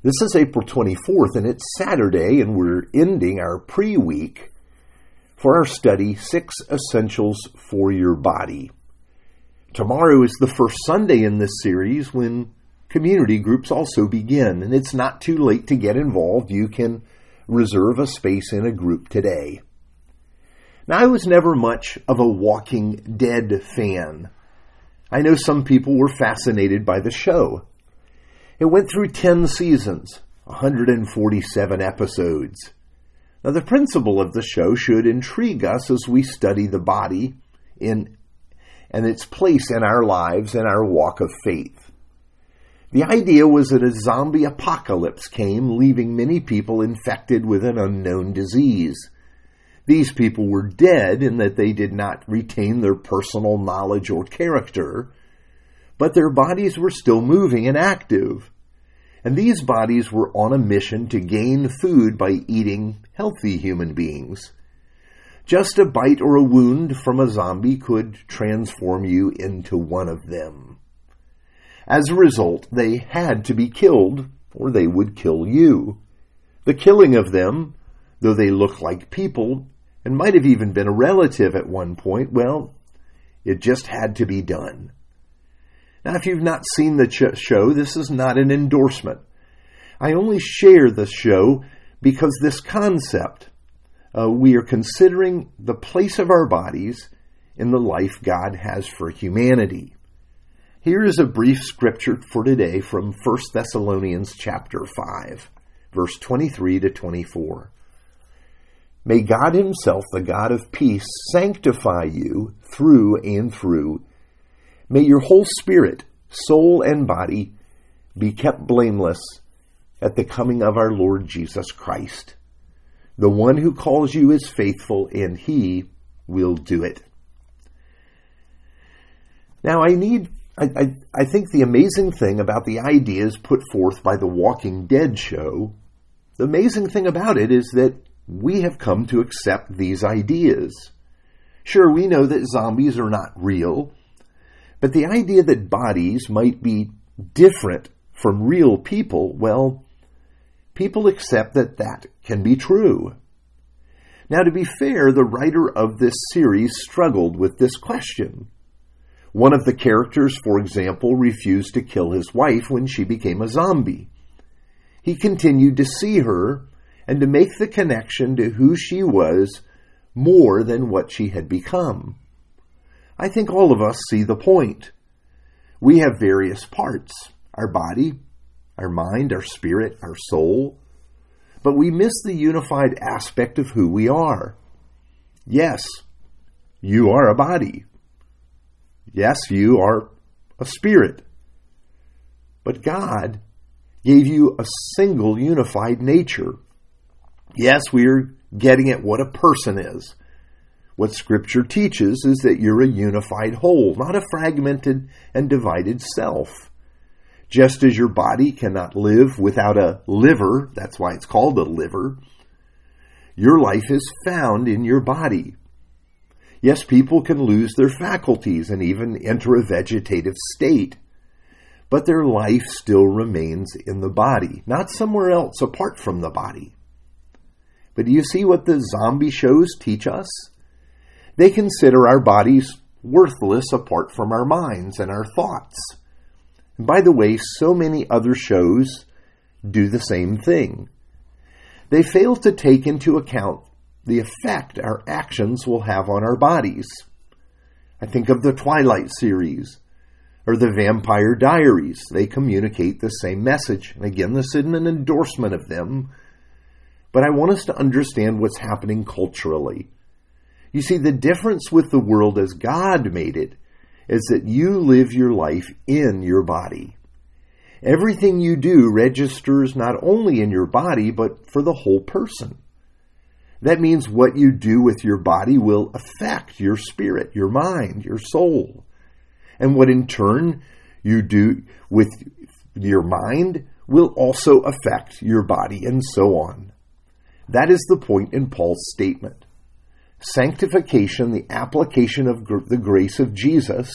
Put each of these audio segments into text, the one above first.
This is April 24th, and it's Saturday, and we're ending our pre week for our study Six Essentials for Your Body. Tomorrow is the first Sunday in this series when community groups also begin, and it's not too late to get involved. You can reserve a space in a group today. Now, I was never much of a Walking Dead fan. I know some people were fascinated by the show. It went through 10 seasons, 147 episodes. Now, the principle of the show should intrigue us as we study the body in, and its place in our lives and our walk of faith. The idea was that a zombie apocalypse came, leaving many people infected with an unknown disease. These people were dead in that they did not retain their personal knowledge or character, but their bodies were still moving and active. And these bodies were on a mission to gain food by eating healthy human beings. Just a bite or a wound from a zombie could transform you into one of them. As a result, they had to be killed, or they would kill you. The killing of them, though they looked like people, and might have even been a relative at one point, well, it just had to be done. Now, if you've not seen the ch- show, this is not an endorsement. I only share the show because this concept, uh, we are considering the place of our bodies in the life God has for humanity. Here is a brief scripture for today from 1 Thessalonians chapter 5, verse 23 to 24. May God Himself, the God of peace, sanctify you through and through May your whole spirit, soul, and body be kept blameless at the coming of our Lord Jesus Christ. The one who calls you is faithful, and he will do it. Now, I need, I, I, I, think the amazing thing about the ideas put forth by the Walking Dead show, the amazing thing about it is that we have come to accept these ideas. Sure, we know that zombies are not real, but the idea that bodies might be different from real people, well, people accept that that can be true. Now, to be fair, the writer of this series struggled with this question. One of the characters, for example, refused to kill his wife when she became a zombie. He continued to see her and to make the connection to who she was more than what she had become. I think all of us see the point. We have various parts our body, our mind, our spirit, our soul, but we miss the unified aspect of who we are. Yes, you are a body. Yes, you are a spirit. But God gave you a single unified nature. Yes, we're getting at what a person is. What Scripture teaches is that you're a unified whole, not a fragmented and divided self. Just as your body cannot live without a liver, that's why it's called a liver, your life is found in your body. Yes, people can lose their faculties and even enter a vegetative state, but their life still remains in the body, not somewhere else apart from the body. But do you see what the zombie shows teach us? They consider our bodies worthless apart from our minds and our thoughts. And by the way, so many other shows do the same thing. They fail to take into account the effect our actions will have on our bodies. I think of the Twilight series or the Vampire Diaries. They communicate the same message. And again, this isn't an endorsement of them, but I want us to understand what's happening culturally. You see, the difference with the world as God made it is that you live your life in your body. Everything you do registers not only in your body, but for the whole person. That means what you do with your body will affect your spirit, your mind, your soul. And what in turn you do with your mind will also affect your body, and so on. That is the point in Paul's statement. Sanctification, the application of gr- the grace of Jesus,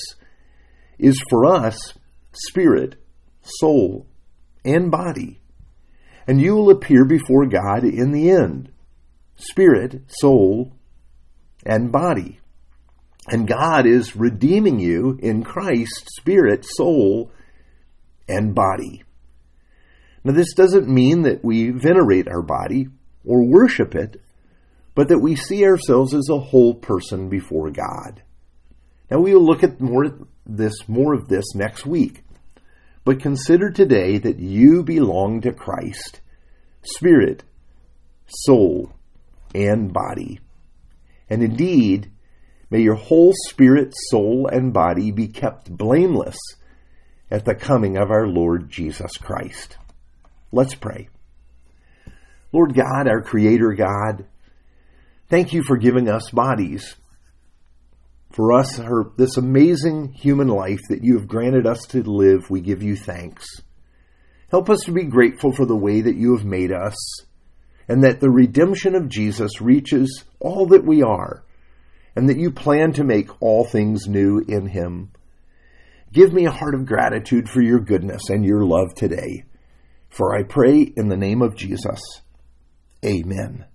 is for us spirit, soul, and body. and you will appear before God in the end spirit, soul, and body. And God is redeeming you in Christ, spirit, soul, and body. Now, this doesn't mean that we venerate our body or worship it, but that we see ourselves as a whole person before God. Now, we will look at more this, more of this next week. But consider today that you belong to Christ, spirit, soul, and body. And indeed, may your whole spirit, soul, and body be kept blameless at the coming of our Lord Jesus Christ. Let's pray. Lord God, our Creator God, thank you for giving us bodies. For us, our, this amazing human life that you have granted us to live, we give you thanks. Help us to be grateful for the way that you have made us, and that the redemption of Jesus reaches all that we are, and that you plan to make all things new in him. Give me a heart of gratitude for your goodness and your love today. For I pray in the name of Jesus. Amen.